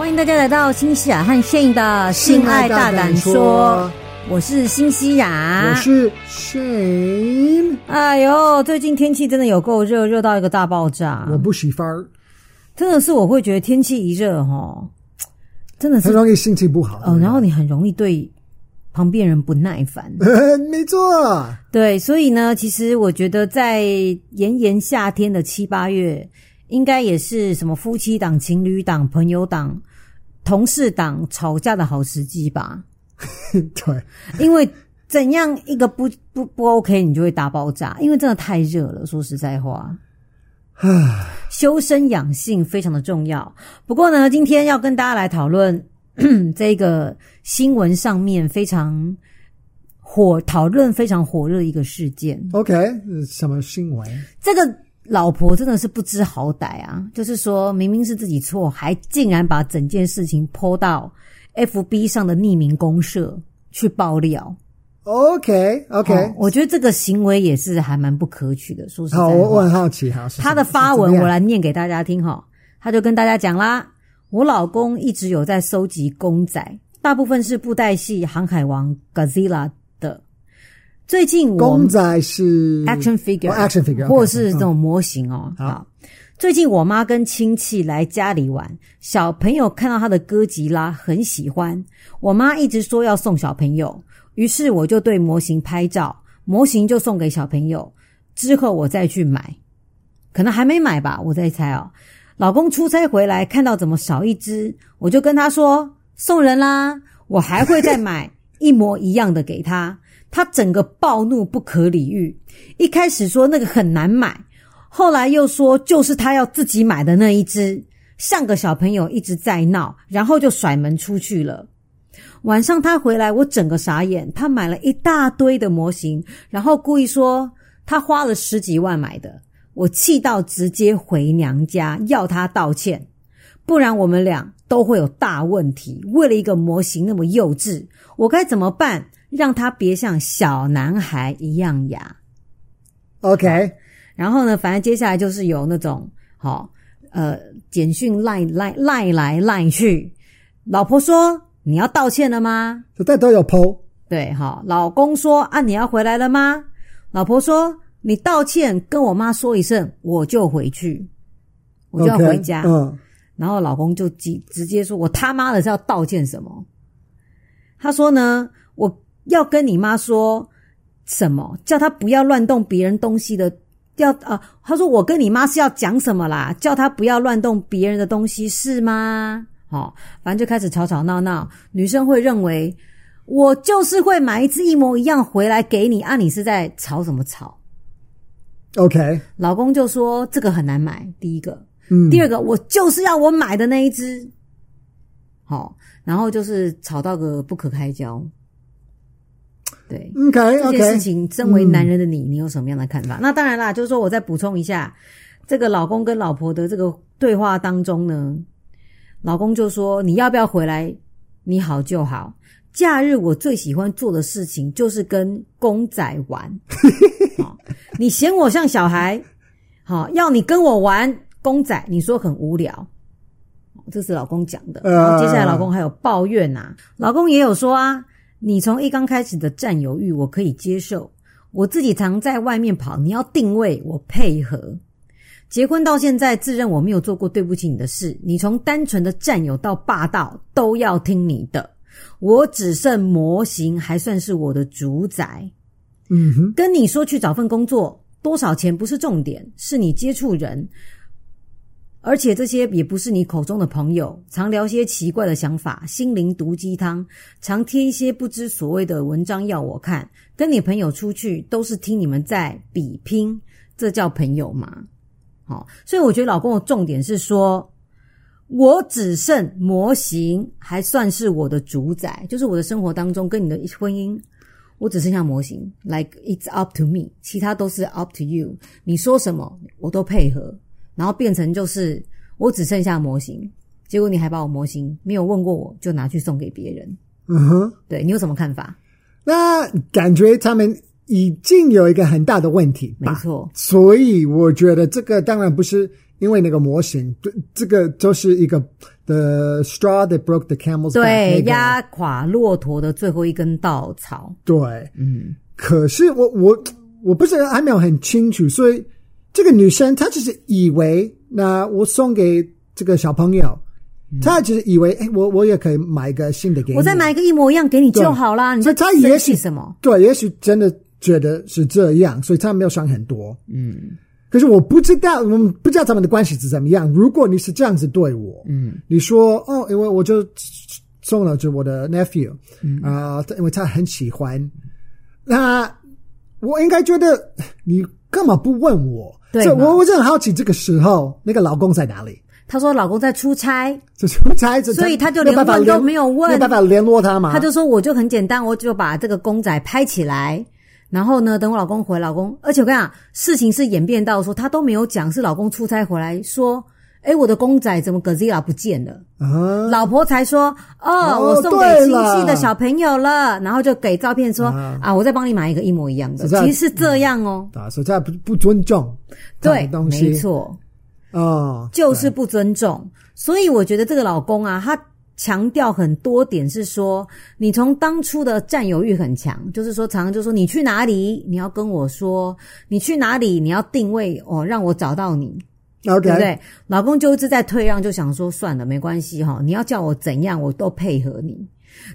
欢迎大家来到新西亚和 Shane 的性爱大胆说。我是新西亚，我是 Shane。哎呦，最近天气真的有够热，热到一个大爆炸。我不喜欢，真的是我会觉得天气一热哈，真的是很容易心情不好。嗯，然后你很容易对旁边人不耐烦。没错，对，所以呢，其实我觉得在炎炎夏天的七八月，应该也是什么夫妻档、情侣档、朋友档、同事党吵架的好时机吧。对，因为怎样一个不不不 OK，你就会大爆炸。因为真的太热了，说实在话，唉，修身养性非常的重要。不过呢，今天要跟大家来讨论 这个新闻上面非常火，讨论非常火热的一个事件。OK，什么新闻？这个老婆真的是不知好歹啊！就是说明明是自己错，还竟然把整件事情 po 到。FB 上的匿名公社去爆料，OK OK，哦，我觉得这个行为也是还蛮不可取的。说实在话，好，我很好奇哈，他的发文我来念给大家听哈。他就跟大家讲啦，我老公一直有在收集公仔，大部分是布袋戏《航海王》Godzilla 的。最近我公仔是 action figure，或者是这种模型哦。好。最近我妈跟亲戚来家里玩，小朋友看到他的哥吉拉很喜欢，我妈一直说要送小朋友，于是我就对模型拍照，模型就送给小朋友，之后我再去买，可能还没买吧，我在猜哦。老公出差回来看到怎么少一只，我就跟他说送人啦，我还会再买一模一样的给他，他整个暴怒不可理喻，一开始说那个很难买。后来又说，就是他要自己买的那一只，像个小朋友一直在闹，然后就甩门出去了。晚上他回来，我整个傻眼。他买了一大堆的模型，然后故意说他花了十几万买的。我气到直接回娘家要他道歉，不然我们俩都会有大问题。为了一个模型那么幼稚，我该怎么办？让他别像小男孩一样呀。OK。然后呢，反正接下来就是有那种，好、哦，呃，简讯赖赖赖来赖去。老婆说：“你要道歉了吗？”这带都有 po。对，好、哦，老公说：“啊，你要回来了吗？”老婆说：“你道歉，跟我妈说一声，我就回去，我就要回家。”嗯。然后老公就直直接说：“我他妈的是要道歉什么？”他说呢：“我要跟你妈说什么？叫她不要乱动别人东西的。”要啊，他说我跟你妈是要讲什么啦？叫他不要乱动别人的东西是吗？哦，反正就开始吵吵闹闹。女生会认为我就是会买一只一模一样回来给你啊，你是在吵什么吵？OK，老公就说这个很难买。第一个，嗯，第二个，我就是要我买的那一只。好，哦，然后就是吵到个不可开交。对，OK，OK，这件事情，身为男人的你，嗯，你有什么样的看法？那当然啦，就是说我再补充一下，这个老公跟老婆的这个对话当中呢，老公就说：“你要不要回来？你好就好。假日我最喜欢做的事情就是跟公仔玩。好，你嫌我像小孩，好，要你跟我玩公仔，你说很无聊。这是老公讲的。然后接下来老公还有抱怨呐，啊，老公也有说啊。”你从一刚开始的占有欲，我可以接受。我自己常在外面跑，你要定位，我配合。结婚到现在，自认我没有做过对不起你的事。你从单纯的占有到霸道，都要听你的。我只剩模型，还算是我的主宰。嗯哼，跟你说去找份工作，多少钱不是重点，是你接触人。而且这些也不是你口中的朋友，常聊些奇怪的想法，心灵毒鸡汤，常贴一些不知所谓的文章要我看。跟你朋友出去都是听你们在比拼，这叫朋友吗？好，所以我觉得老公的重点是说，我只剩模型，还算是我的主宰，就是我的生活当中跟你的婚姻，我只剩下模型，like it's up to me，其他都是 up to you。你说什么我都配合。然后变成就是我只剩下模型，结果你还把我模型没有问过我就拿去送给别人。嗯哼，对，你有什么看法？那感觉他们已经有一个很大的问题，没错。所以我觉得这个当然不是因为那个模型，对，这个就是一个 the straw that broke the camel's back，对，压垮骆驼的最后一根稻草。对，嗯。可是我我我不是还没有很清楚，所以这个女生她只是以为，那我送给这个小朋友，嗯、她只是以为，哎，我我也可以买一个新的给你，我再买一个一模一样给你就好啦。你说她也许什么？对，也许真的。觉得是这样，所以他没有想很多。嗯，可是我不知道，我们不知道他们的关系是怎么样。如果你是这样子对我，嗯，你说哦，因为我就送了就我的 nephew，嗯啊、呃，因为他很喜欢，那我应该觉得你干嘛不问我？对，我我就很好奇，这个时候那个老公在哪里？他说老公在出差，出差，所以他就连问都没有问，没办法联络他嘛。他就说我就很简单，我就把这个公仔拍起来。然后呢，等我老公回，老公，而且我跟你讲，事情是演变到说他都没有讲，是老公出差回来说，诶，我的公仔怎么 Godzilla 不见了？啊，老婆才说，哦，哦我送给亲戚的小朋友了，然后就给照片说，啊，啊，我再帮你买一个一模一样的，其实是这样哦。啊，所以他不不尊重，对，没错，哦，就是不尊重，所以我觉得这个老公啊，他。强调很多点是说，你从当初的占有欲很强，就是说常常就说你去哪里，你要跟我说。你去哪里，你要定位哦，让我找到你，Okay. 对不对？老公就一直在退让，就想说算了，没关系哈，你要叫我怎样，我都配合你。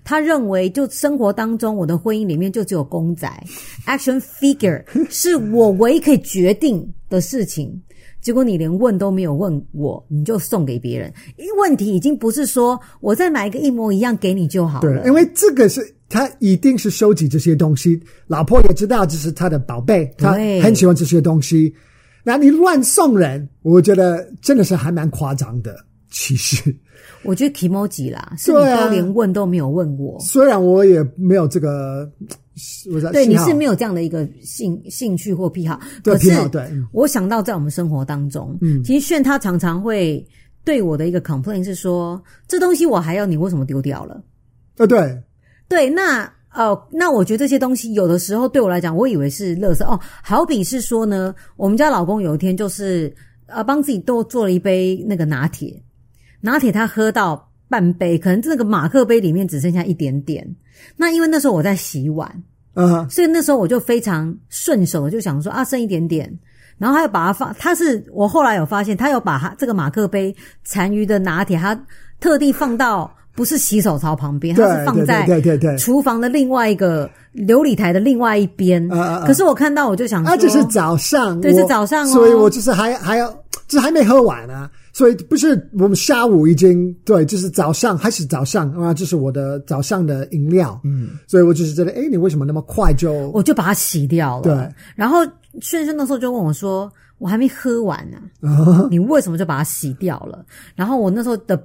他认为，就生活当中，我的婚姻里面就只有公仔，action figure 是我唯一可以决定的事情。结果你连问都没有问我，你就送给别人。因为问题已经不是说我再买一个一模一样给你就好了。对，因为这个是他一定是收集这些东西，老婆也知道这是他的宝贝，他很喜欢这些东西。那你乱送人，我觉得真的是还蛮夸张的。其实，我觉得 kimoji 啦，是你都连问都没有问我。虽然我也没有这个。我在对，你是没有这样的一个兴兴趣或癖好，对，癖好，对，我想到在我们生活当中，嗯，其实炫他常常会对我的一个 complaint 是说，这东西我还要，你为什么丢掉了？呃，对，对，那哦、呃，那我觉得这些东西有的时候对我来讲，我以为是垃圾哦，好比是说呢，我们家老公有一天就是呃帮自己多做了一杯那个拿铁，拿铁他喝到半杯，可能那个马克杯里面只剩下一点点。那因为那时候我在洗碗，嗯、uh-huh. 所以那时候我就非常顺手的就想说啊，剩一点点，然后他又把它放，他是我后来有发现，他有把他这个马克杯残余的拿铁，他特地放到不是洗手槽旁边，它是放在对对对厨房的另外一个琉璃台的另外一边。Uh-uh. 可是我看到我就想说，啊，这是早上，对，是早上哦，所以我就是还还要，就是还没喝完啊。所以不是我们下午已经对，就是早上还是早上啊，这是我的早上的饮料。嗯，所以我就是觉得，哎，你为什么那么快就？我就把它洗掉了。对，然后炫炫那时候就问我说：“我还没喝完呢、啊，你为什么就把它洗掉了？”然后我那时候的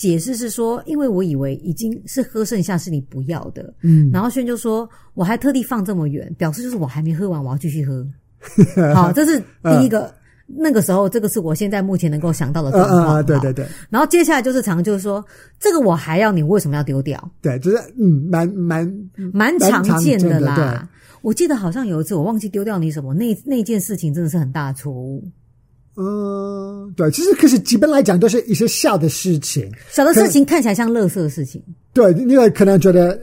解释是说：“因为我以为已经是喝剩下是你不要的。”嗯，然后轩就说：“我还特地放这么远，表示就是我还没喝完，我要继续喝。”好，这是第一个。那个时候，这个是我现在目前能够想到的状况。对对对。然后接下来就是常就是说，这个我还要你为什么要丢掉？对，就是嗯，蛮蛮蛮常见的啦。的我记得好像有一次我忘记丢掉你什么，那那件事情真的是很大的错误。嗯，对，其实可是基本来讲都是一些小的事情，小的事情看起来像垃圾的事情。对，因为可能觉得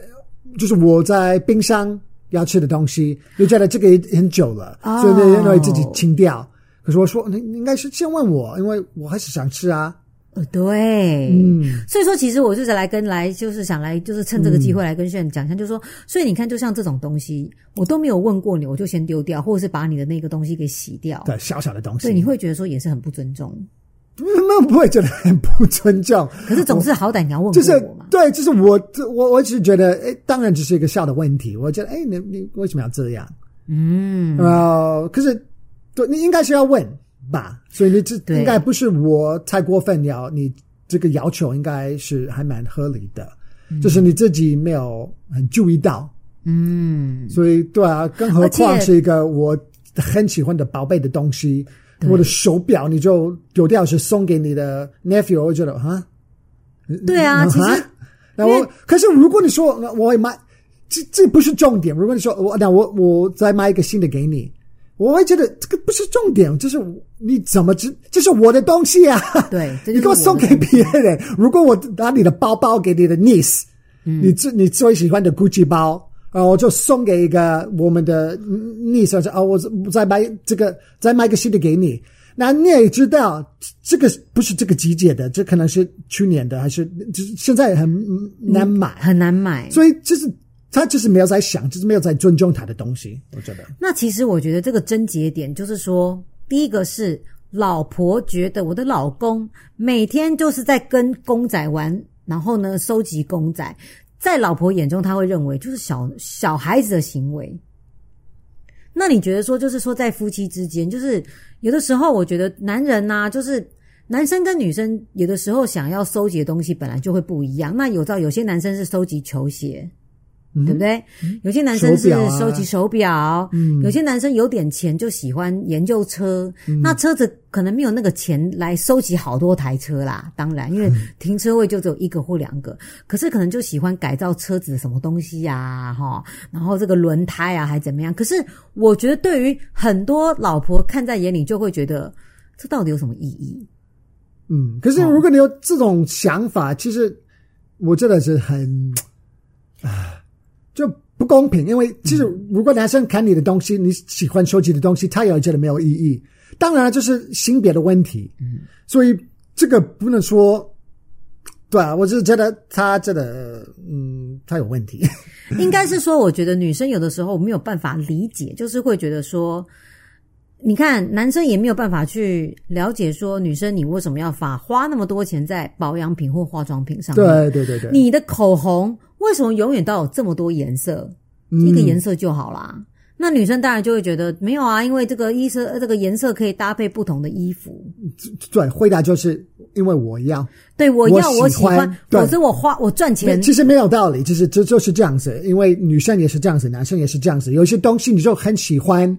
就是我在冰箱要吃的东西，就觉得这个也很久了，哦、所以认为自己清掉。可是我说，你应该是先问我，因为我还是想吃啊。呃，对，嗯，所以说其实我就是来跟来，就是想来，就是趁这个机会来跟炫讲一下，就是说，所以你看，就像这种东西，我都没有问过你，我就先丢掉，或者是把你的那个东西给洗掉。对，小小的东西，对，你会觉得说也是很不尊重。那不会觉得很不尊重，可是总是好歹你要问过我嘛。就是对，就是我，我我只是觉得，哎，当然只是一个小的问题。我觉得，哎，你你为什么要这样？嗯，呃，可是。对，你应该是要问吧，所以你这应该不是我太过分了，你这个要求应该是还蛮合理的，嗯、就是你自己没有很注意到，嗯，所以对啊，更何况是一个我很喜欢的宝贝的东西，我的手表你就丢掉是送给你的 nephew，我觉得哈，对啊，其实，那我可是如果你说我会买。这这不是重点。如果你说我那我我再买一个新的给你，我会觉得这个不是重点，就是你怎么知这是我的东西啊？对，你给我送给别人。如果我拿你的包包给你的 niece，嗯，你最你最喜欢的 Gucci 包。啊，我就送给一个我们的 niece，说啊，我再买这个，再买个新的给你。那你也知道，这个不是这个季节的，这可能是去年的，还是就是现在很难买，嗯，很难买。所以就是他就是没有在想，就是没有在尊重他的东西。我觉得。那其实我觉得这个症结点就是说，第一个是老婆觉得我的老公每天就是在跟公仔玩，然后呢收集公仔。在老婆眼中，他会认为就是小小孩子的行为。那你觉得说，就是说在夫妻之间，就是有的时候，我觉得男人呐、啊，就是男生跟女生有的时候想要收集的东西本来就会不一样。那有照有些男生是收集球鞋。对不对？有些男生是收集手表，啊嗯，有些男生有点钱就喜欢研究车，嗯。那车子可能没有那个钱来收集好多台车啦。当然，因为停车位就只有一个或两个，嗯，可是可能就喜欢改造车子什么东西呀，啊，哈。然后这个轮胎啊，还怎么样？可是我觉得，对于很多老婆看在眼里，就会觉得这到底有什么意义？嗯，可是如果你有这种想法，哦，其实我真的是很啊。就不公平，因为其实如果男生看你的东西，你喜欢收集的东西，他也觉得没有意义。当然，了，就是性别的问题，嗯，所以这个不能说，对啊，我就是觉得他这个，嗯，他有问题。应该是说，我觉得女生有的时候没有办法理解，就是会觉得说，你看男生也没有办法去了解说，女生你为什么要花花那么多钱在保养品或化妆品上面？对对对对，你的口红。为什么永远都有这么多颜色？一个颜色就好啦。嗯。那女生当然就会觉得没有啊，因为这个衣色，这个颜色可以搭配不同的衣服。对，回答就是因为我要，对，我要，我喜欢，否则我花我赚钱。其实没有道理，就是这就是这样子，因为女生也是这样子，男生也是这样子。有些东西你就很喜欢，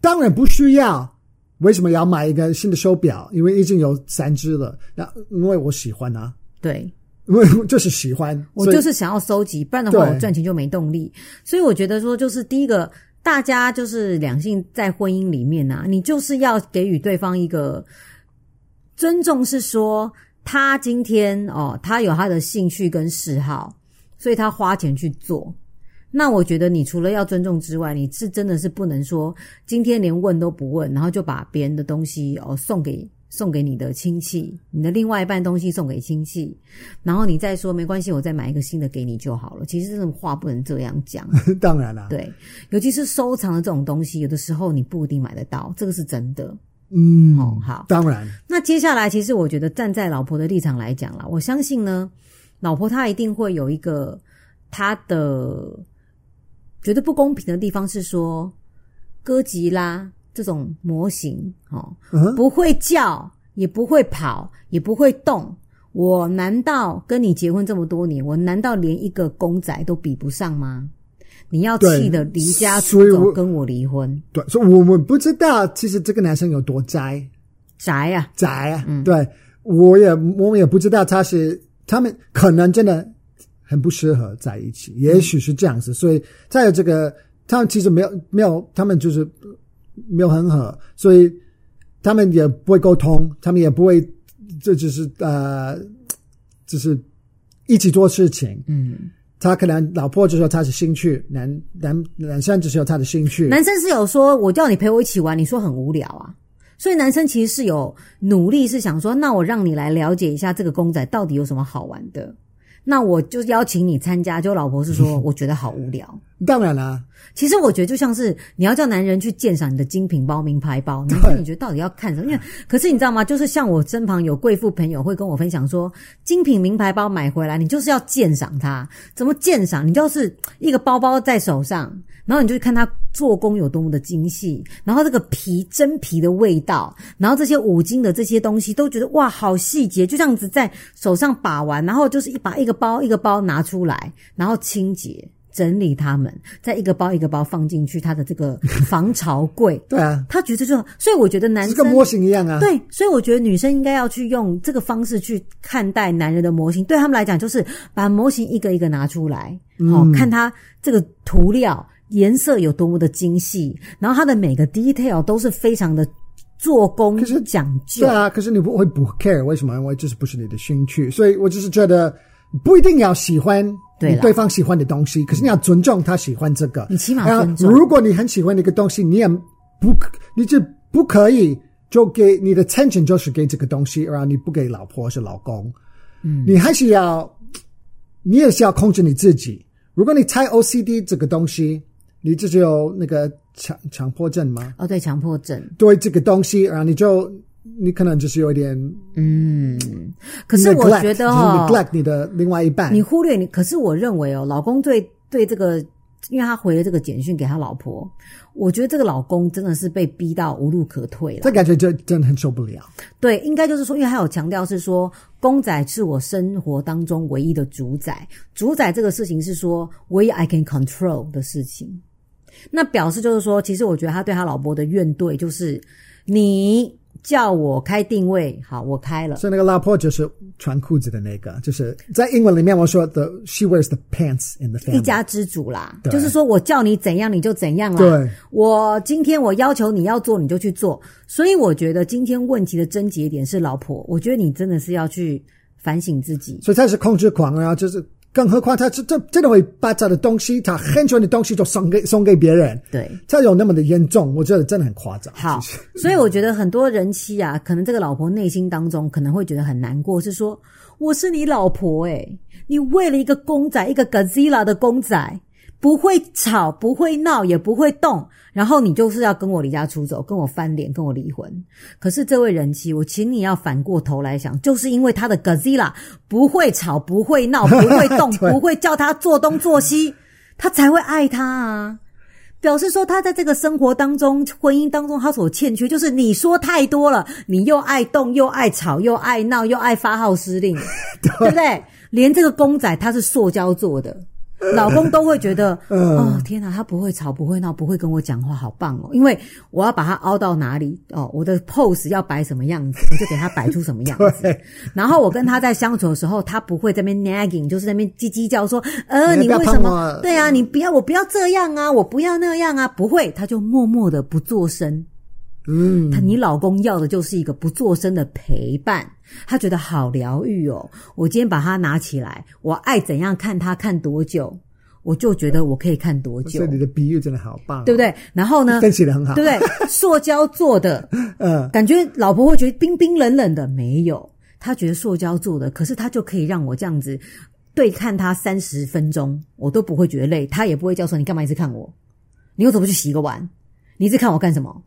当然不需要。为什么要买一个新的手表？因为已经有三只了。那因为我喜欢啊。对。我就是喜欢，我就是想要收集，不然的话我赚钱就没动力。所以我觉得说，就是第一个，大家就是两性在婚姻里面啊，你就是要给予对方一个尊重，是说他今天哦，他有他的兴趣跟嗜好，所以他花钱去做。那我觉得你除了要尊重之外，你是真的是不能说今天连问都不问，然后就把别人的东西哦送给。送给你的亲戚，你的另外一半东西送给亲戚，然后你再说没关系，我再买一个新的给你就好了。其实这种话不能这样讲。当然了，对，尤其是收藏的这种东西，有的时候你不一定买得到，这个是真的。嗯，哦，好，当然。那接下来，其实我觉得站在老婆的立场来讲啦，我相信呢，老婆她一定会有一个她的觉得不公平的地方，是说哥吉拉。这种模型哦，不会叫，也不会跑，也不会动。我难道跟你结婚这么多年，我难道连一个公仔都比不上吗？你要气得离家出走，跟我离婚？对，所以我们不知道，其实这个男生有多宅，宅啊，宅啊。嗯，对，我也我们也不知道他是，他们可能真的很不适合在一起，也许是这样子。所以再有这个，他们其实没有没有，他们就是。没有很好，所以他们也不会沟通，他们也不会，这就是呃，就是一起做事情。嗯，他可能老婆就说他是兴趣，男男男生就是有他的兴趣。男生是有说我叫你陪我一起玩，你说很无聊啊，所以男生其实是有努力，是想说，那我让你来了解一下这个公仔到底有什么好玩的。那我就邀请你参加，就老婆是说，我觉得好无聊。当然啦，其实我觉得就像是你要叫男人去鉴赏你的精品包、名牌包，男生你觉得到底要看什么？因为可是你知道吗？就是像我身旁有贵妇朋友会跟我分享说，精品名牌包买回来，你就是要鉴赏它。怎么鉴赏？你就是一个包包在手上。然后你就看它做工有多么的精细，然后这个皮真皮的味道，然后这些五金的这些东西都觉得哇，好细节，就这样子在手上把玩，然后就是一把一个包一个包拿出来，然后清洁整理它们，再一个包一个包放进去他的这个 防潮柜。对啊，他觉得就，所以我觉得男生跟模型一样啊。对，所以我觉得女生应该要去用这个方式去看待男人的模型。对他们来讲，就是把模型一个一个拿出来，好、嗯、看他这个涂料颜色有多么的精细，然后它的每个 detail 都是非常的。做工可是讲究，对啊，可是你不会不 care 为什么？因为这是不是你的兴趣，所以我就是觉得不一定要喜欢你对方喜欢的东西，可是你要尊重他喜欢这个。你起码尊重。如果你很喜欢一个东西，你也不，你就不可以就给你的 attention 就是给这个东西，然后你不给老婆或是老公。嗯，你还是要，你也是要控制你自己。如果你猜 OCD 这个东西，你就是有那个。强强迫症吗？哦，对，强迫症。对这个东西，然后你就你可能就是有一点嗯，可是我觉得哦，neglect 你的另外一半，你忽略你。可是我认为哦，老公对对这个，因为他回了这个简讯给他老婆，我觉得这个老公真的是被逼到无路可退了。这感觉就真的很受不了。对，应该就是说，因为他有强调是说，公仔是我生活当中唯一的主宰，主宰这个事情是说唯一 I can control 的事情。那表示就是说，其实我觉得他对他老婆的怨怼就是，你叫我开定位，好，我开了。所以那个老婆就是穿裤子的那个，就是在英文里面我说的 she wears the pants in the family。一家之主啦，就是说我叫你怎样你就怎样啦。对，我今天我要求你要做你就去做，所以我觉得今天问题的症结点是老婆，我觉得你真的是要去反省自己。所以他是控制狂啊，就是。更何况他这这真的会把他的东西，他很喜欢的东西就送给送给别人。对，他有那么的严重，我觉得真的很夸张。好，所以我觉得很多人妻啊，可能这个老婆内心当中可能会觉得很难过，是说我是你老婆诶，你为了一个公仔，一个 Godzilla 的公仔。不会吵，不会闹，也不会动，然后你就是要跟我离家出走，跟我翻脸，跟我离婚。可是这位人妻，我请你要反过头来想，就是因为他的 Godzilla 不会吵，不会闹，不会动，不会叫他做东做西，他才会爱他啊。表示说他在这个生活当中、婚姻当中，他所欠缺就是你说太多了，你又爱动，又爱吵，又爱闹，又爱发号施令，对，对不对？连这个公仔他是塑胶做的。老公都会觉得，哦天哪，他不会吵，不会闹，不会跟我讲话，好棒哦！因为我要把他凹到哪里哦，我的 pose 要摆什么样子，我就给他摆出什么样子。然后我跟他在相处的时候，他不会在那边 nagging，就是在那边叽叽叫说，呃，你为什么？对啊，你不要，我不要这样啊，我不要那样啊，不会，他就默默的不做声。嗯，他你老公要的就是一个不做声的陪伴，他觉得好疗愈哦。我今天把它拿起来，我爱怎样看它看多久，我就觉得我可以看多久。这里的比喻真的好棒，对不对？然后呢，分析得很好，对不对？塑胶做的，嗯，感觉老婆会觉得冰冰冷冷的，没有，他觉得塑胶做的，可是他就可以让我这样子对看他三十分钟，我都不会觉得累，他也不会叫说你干嘛一直看我，你又怎么去洗个碗？你一直看我干什么？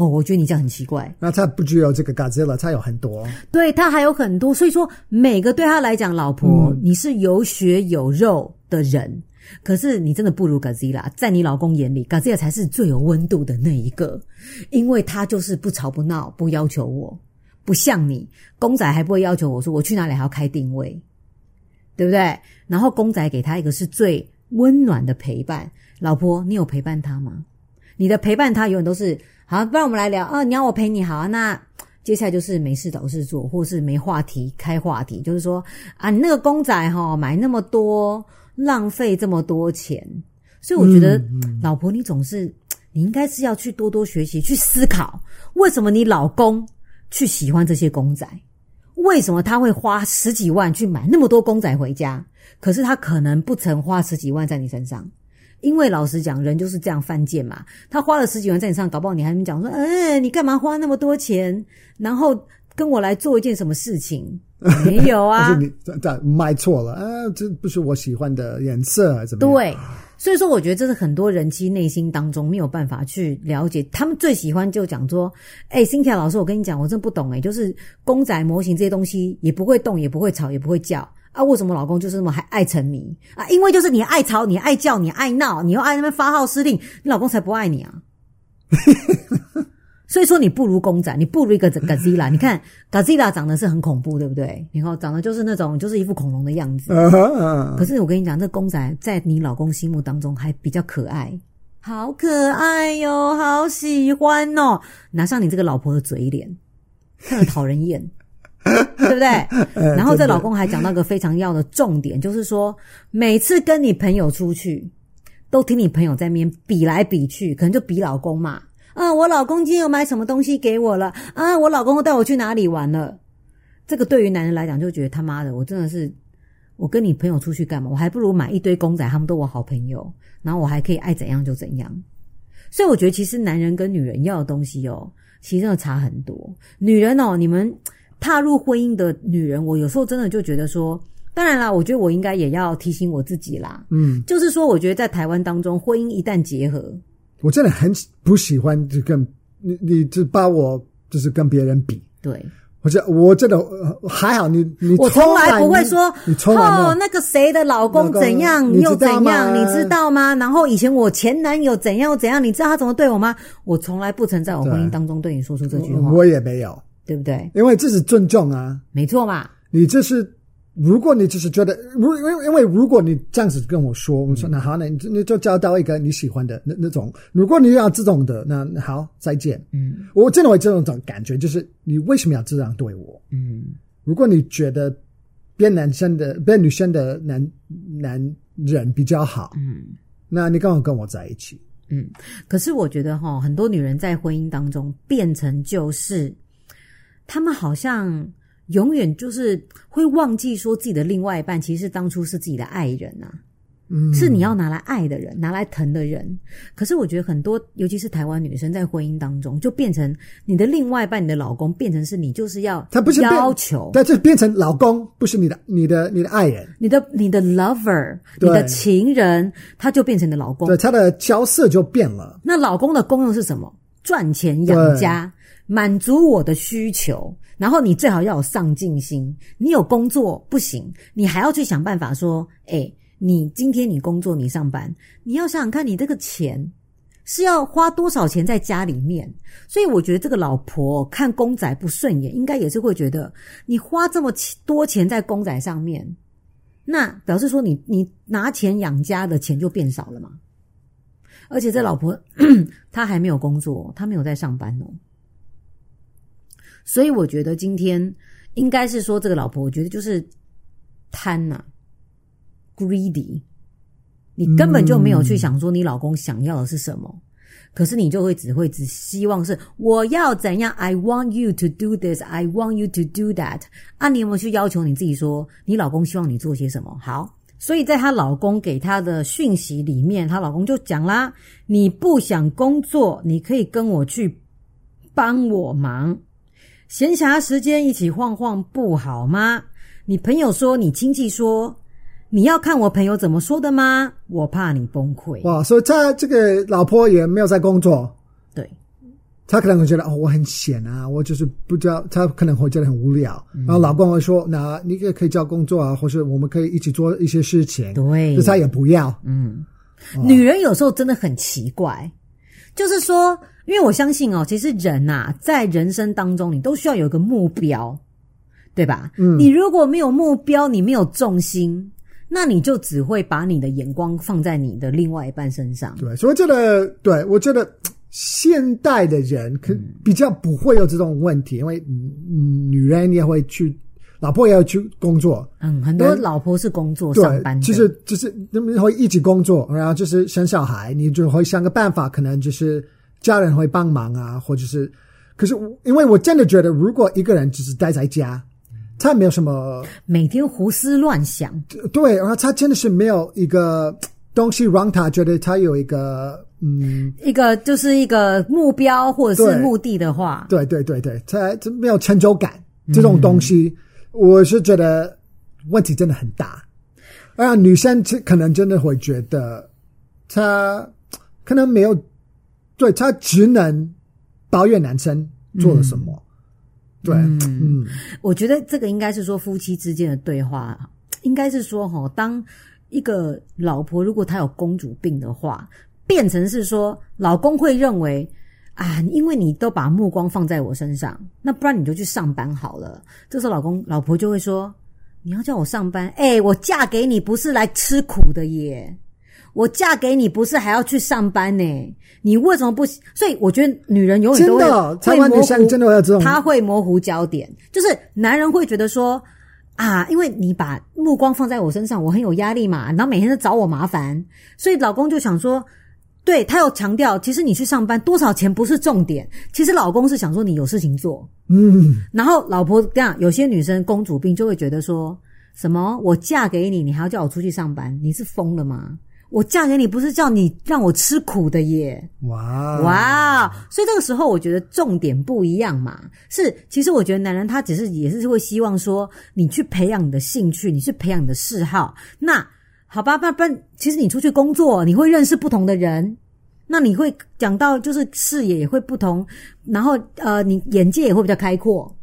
哦，我觉得你这样很奇怪。那他不只有这个 Godzilla，他有很多。对，他还有很多，所以说每个对他来讲，老婆、嗯、你是有血有肉的人，可是你真的不如 Godzilla，在你老公眼里，Godzilla 才是最有温度的那一个，因为他就是不吵不闹，不要求我，不像你公仔还不会要求我说我去哪里还要开定位，对不对？然后公仔给他一个是最温暖的陪伴，老婆，你有陪伴他吗？你的陪伴他永远都是。好，不然我们来聊啊！你要我陪你好啊？那 接下来就是没事找事做，或是没话题开话题，就是说啊，你那个公仔齁买那么多，浪费这么多钱，所以我觉得老婆你总是 你应该是要去多多学习，去思考为什么你老公去喜欢这些公仔，为什么他会花十几万去买那么多公仔回家，可是他可能不曾花十几万在你身上。因为老实讲，人就是这样犯贱嘛。他花了十几万在你身上，搞不好你还没讲说，哎，你干嘛花那么多钱，然后跟我来做一件什么事情？没有啊，不是你这这买错了啊，这不是我喜欢的颜色，还是怎么样？对，所以说我觉得这是很多人妻内心当中没有办法去了解。他们最喜欢就讲说，哎，Cynthia 老师，我跟你讲，我真的不懂哎，就是公仔模型这些东西也不会动，也不会吵，也不会叫。啊，为什么老公就是那么还爱沉迷啊？因为就是你爱吵，你爱叫，你爱闹，你又爱那边发号施令，你老公才不爱你啊！所 所以说你不如公仔，你不如一个 Godzilla。你看 Godzilla 长得是很恐怖，对不对？然后长得就是那种就是一副恐龙的样子。Uh. 可是我跟你讲，这公仔在你老公心目当中还比较可爱，好可爱哟，好喜欢哦。拿上你这个老婆的嘴脸，看着讨人厌，对不对？然后这老公还讲到个非常要的重点，就是说每次跟你朋友出去，都听你朋友在那边比来比去，可能就比老公嘛。啊，我老公今天又买什么东西给我了？啊，我老公又带我去哪里玩了？这个对于男人来讲，就觉得他妈的，我真的是，我跟你朋友出去干嘛？我还不如买一堆公仔，他们都我好朋友，然后我还可以爱怎样就怎样。所以我觉得，其实男人跟女人要的东西哦，其实真的差很多。女人哦，你们踏入婚姻的女人，我有时候真的就觉得说。当然啦，我觉得我应该也要提醒我自己啦。嗯，就是说，我觉得在台湾当中，婚姻一旦结合，我真的很不喜欢就跟你，你就把我就是跟别人比。对，我觉得我真的还好，你你我从来不会说你从来哦，那个谁的老公怎样又怎样，你知道吗？然后以前我前男友怎样怎样，你知道他怎么对我吗？我从来不曾在我婚姻当中对你说出这句话，我也没有，对不对？因为这是尊重啊，没错嘛，你这是。如果你只是觉得，如因为因为如果你这样子跟我说，我说那好，那你你就交到一个你喜欢的那那种。如果你要这种的，那好，再见。嗯，我真的会这种感觉，就是你为什么要这样对我？嗯，如果你觉得变男生的变女生的男男人比较好，嗯，那你干嘛跟我在一起？嗯，可是我觉得哈，很多女人在婚姻当中变成就是，他们好像。永远就是会忘记说自己的另外一半其实当初是自己的爱人呐、啊，嗯，是你要拿来爱的人，拿来疼的人。可是我觉得很多，尤其是台湾女生在婚姻当中，就变成你的另外一半，你的老公变成是你就是要他不是要求，但这变成老公不是你的，你的你的爱人，你的你的 lover，你的情人，他就变成你的老公，对，他的角色就变了。那老公的功用是什么？赚钱养家，对满足我的需求。然后你最好要有上进心，你有工作不行，你还要去想办法说，诶，你今天你工作你上班，你要想想看你这个钱是要花多少钱在家里面。所以我觉得这个老婆看公仔不顺眼，应该也是会觉得你花这么多钱在公仔上面，那表示说你你拿钱养家的钱就变少了嘛。而且这老婆 她还没有工作，她没有在上班哦。所以我觉得今天应该是说这个老婆，我觉得就是贪呐、啊，greedy，你根本就没有去想说你老公想要的是什么，可是你就会只会只希望是我要怎样，I want you to do this，I want you to do that。啊，你有没有去要求你自己说你老公希望你做些什么？好，所以在她老公给她的讯息里面，她老公就讲啦：你不想工作，你可以跟我去帮我忙。闲暇时间一起晃晃不好吗？你朋友说，你亲戚说，你要看我朋友怎么说的吗？我怕你崩溃。哇，所以他这个老婆也没有在工作，对，他可能会觉得哦，我很闲啊，我就是不知道，他可能会觉得很无聊。嗯、然后老公会说，那你也可以找工作啊，或是我们可以一起做一些事情。对，就他也不要。嗯，哦、女人有时候真的很奇怪，就是说。因为我相信哦，其实人呐、啊，在人生当中，你都需要有一个目标，对吧？嗯，你如果没有目标，你没有重心，那你就只会把你的眼光放在你的另外一半身上。对，所以我觉得，对，我觉得现代的人可比较不会有这种问题，嗯、因为女人也会去，老婆也要去工作。嗯，很多老婆是工作上班的，其实就是他们会一起工作，然后就是生小孩，你就会想个办法，可能就是。家人会帮忙啊，或者是，可是因为我真的觉得，如果一个人只是待在家，他没有什么每天胡思乱想，对，然后他真的是没有一个东西让他觉得他有一个嗯，一个就是一个目标或者是目的的话，对对对对，他这没有成就感这种东西，嗯、我是觉得问题真的很大。而女生可能真的会觉得，她可能没有。对，他只能抱怨男生做了什么。嗯、对，嗯，嗯我觉得这个应该是说夫妻之间的对话，应该是说哈，当一个老婆如果她有公主病的话，变成是说老公会认为啊，因为你都把目光放在我身上，那不然你就去上班好了。这时候老公老婆就会说：“你要叫我上班？哎，我嫁给你不是来吃苦的耶。”我嫁给你不是还要去上班呢？你为什么不？所以我觉得女人永远都会真的，台湾女生真的会有这种，她会模糊焦点，就是男人会觉得说啊，因为你把目光放在我身上，我很有压力嘛，然后每天都找我麻烦，所以老公就想说，对，他有强调，其实你去上班多少钱不是重点，其实老公是想说你有事情做，嗯，然后老婆这样，有些女生公主病就会觉得说什么，我嫁给你，你还要叫我出去上班，你是疯了吗？我嫁给你不是叫你让我吃苦的耶！哇哇！所以这个时候我觉得重点不一样嘛。是，其实我觉得男人他只是也是会希望说你去培养你的兴趣，你去培养你的嗜好。那好吧，不不，其实你出去工作，你会认识不同的人，那你会讲到就是视野也会不同，然后呃，你眼界也会比较开阔。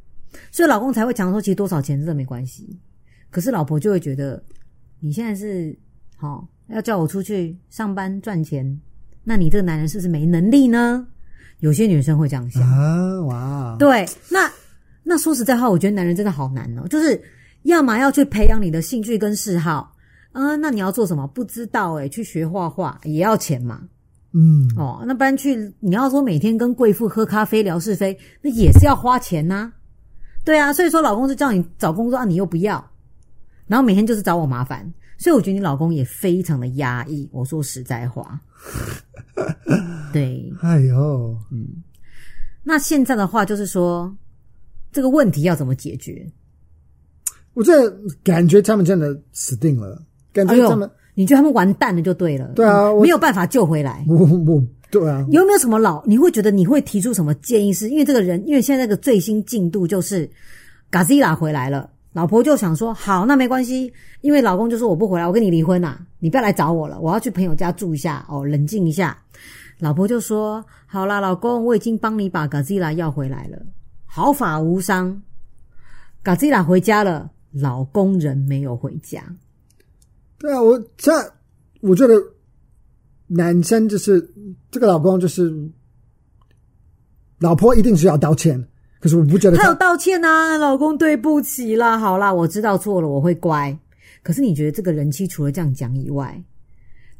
所以老公才会讲说，其实多少钱真的没关系。可是老婆就会觉得你现在是好。齁要叫我出去上班赚钱，那你这个男人是不是没能力呢？有些女生会这样想啊，哇，对，那那说实在话，我觉得男人真的好难哦，就是要么要去培养你的兴趣跟嗜好，啊，那你要做什么？不知道诶，去学画画也要钱嘛，嗯，哦，那不然去你要说每天跟贵妇喝咖啡聊是非，那也是要花钱呐，对啊，所以说老公就叫你找工作啊，你又不要，然后每天就是找我麻烦。所以我觉得你老公也非常的压抑。我说实在话，对，哎呦，嗯，那现在的话就是说，这个问题要怎么解决？我这感觉他们真的死定了，感觉他们，哎、你觉得他们完蛋了就对了，对啊，没有办法救回来。我我对啊，有没有什么老？你会觉得你会提出什么建议？是因为这个人，因为现在这个最新进度就是 Godzilla 回来了。老婆就想说：“好，那没关系，因为老公就说我不回来，我跟你离婚呐，你不要来找我了，我要去朋友家住一下哦，冷静一下。”老婆就说：“好啦，老公，我已经帮你把 Godzilla 要回来了，毫发无伤。Godzilla 回家了，老公人没有回家。”对啊，我这我觉得男生就是这个老公就是老婆一定是要道歉。可是我不觉得他，他有道歉啊，老公对不起啦，好啦，我知道错了，我会乖。可是你觉得这个人妻除了这样讲以外，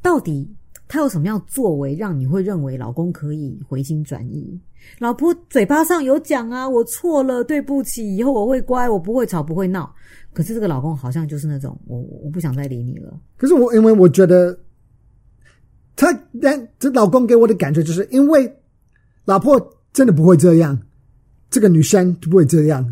到底他有什么样作为让你会认为老公可以回心转意？老婆嘴巴上有讲啊，我错了，对不起，以后我会乖，我不会吵，不会闹。可是这个老公好像就是那种，我我不想再理你了。可是我因为我觉得他，但这老公给我的感觉就是因为老婆真的不会这样。这个女生就不会这样，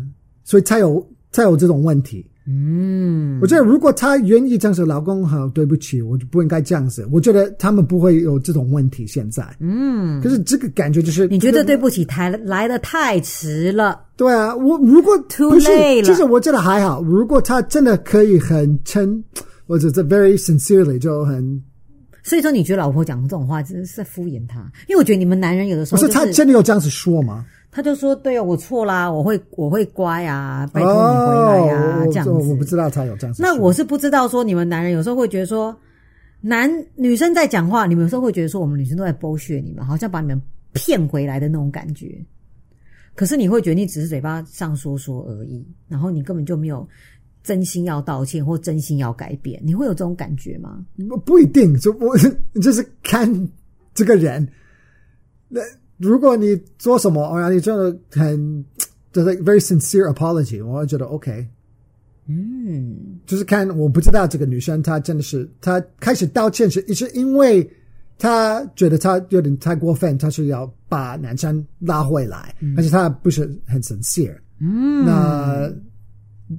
所以才有才有这种问题。嗯，我觉得如果她愿意这样子，老公好，对不起，我就不应该这样子。我觉得他们不会有这种问题。现在，嗯，可是这个感觉就是你觉得对不起，太来的太迟了。对啊，我如果 too late 了，其实我觉得还好。如果他真的可以很诚，或者是 very sincerely 就很，所以说你觉得老婆讲这种话，真的是在敷衍他？因为我觉得你们男人有的时候、就是，不是他真的有这样子说吗？他就说：“对啊，我错啦，我会我会乖啊，拜托你回来呀、啊，哦、这样子。我不知道他有这样子。那我是不知道说你们男人有时候会觉得说，男女生在讲话，你们有时候会觉得说我们女生都在剥削你们，好像把你们骗回来的那种感觉。可是你会觉得你只是嘴巴上说说而已，然后你根本就没有真心要道歉或真心要改变，你会有这种感觉吗？不不一定，就我 就是看这个人那。”如果你做什么，啊，你真的很就是 very sincere apology，我会觉得 OK。嗯，就是看我不知道这个女生她真的是她开始道歉是是因为她觉得她有点太过分，她是要把男生拉回来，嗯、但是她不是很 sincere。嗯，那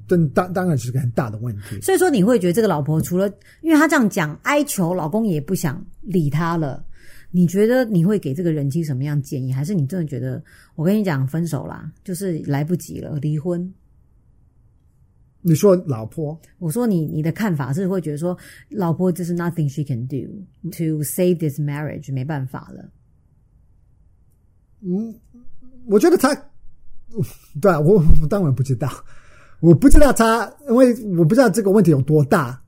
当当当然是个很大的问题。所以说你会觉得这个老婆除了因为她这样讲哀求老公也不想理她了。你觉得你会给这个人妻什么样建议？还是你真的觉得我跟你讲分手啦，就是来不及了，离婚？你说老婆？我说你你的看法是会觉得说老婆就是 nothing she can do to save this marriage，没办法了。嗯，我觉得他，对啊，我我当然不知道，我不知道他，因为我不知道这个问题有多大。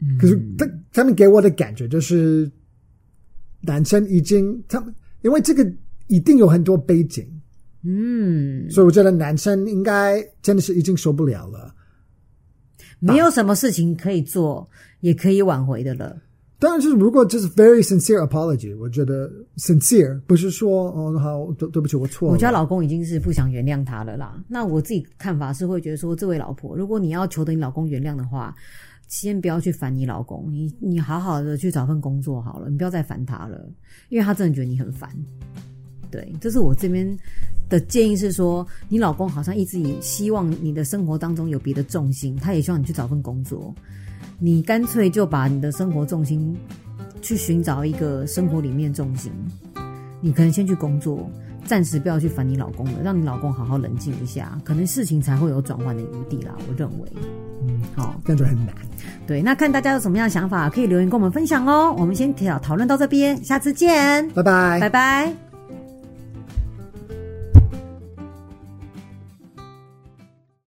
嗯，可是他他们给我的感觉就是。男生已经，他们因为这个一定有很多背景。嗯，所以我觉得男生应该真的是已经受不了了，没有什么事情可以做，也可以挽回的了。当然，就是如果就是 very sincere apology，我觉得 sincere 不是说哦好对对不起我错了。我家老公已经是不想原谅他了啦。那我自己看法是会觉得说，这位老婆，如果你要求得你老公原谅的话，先不要去烦你老公，你你好好的去找份工作好了，你不要再烦他了，因为他真的觉得你很烦。对，这是我这边的建议是说，你老公好像一直以希望你的生活当中有别的重心，他也希望你去找份工作。你干脆就把你的生活重心去寻找一个生活里面重心。你可能先去工作，暂时不要去烦你老公了，让你老公好好冷静一下，可能事情才会有转换的余地啦。我认为，嗯，好，这样就很难。对，那看大家有什么样的想法，可以留言跟我们分享哦。我们先讨讨论到这边，下次见，拜拜，拜拜。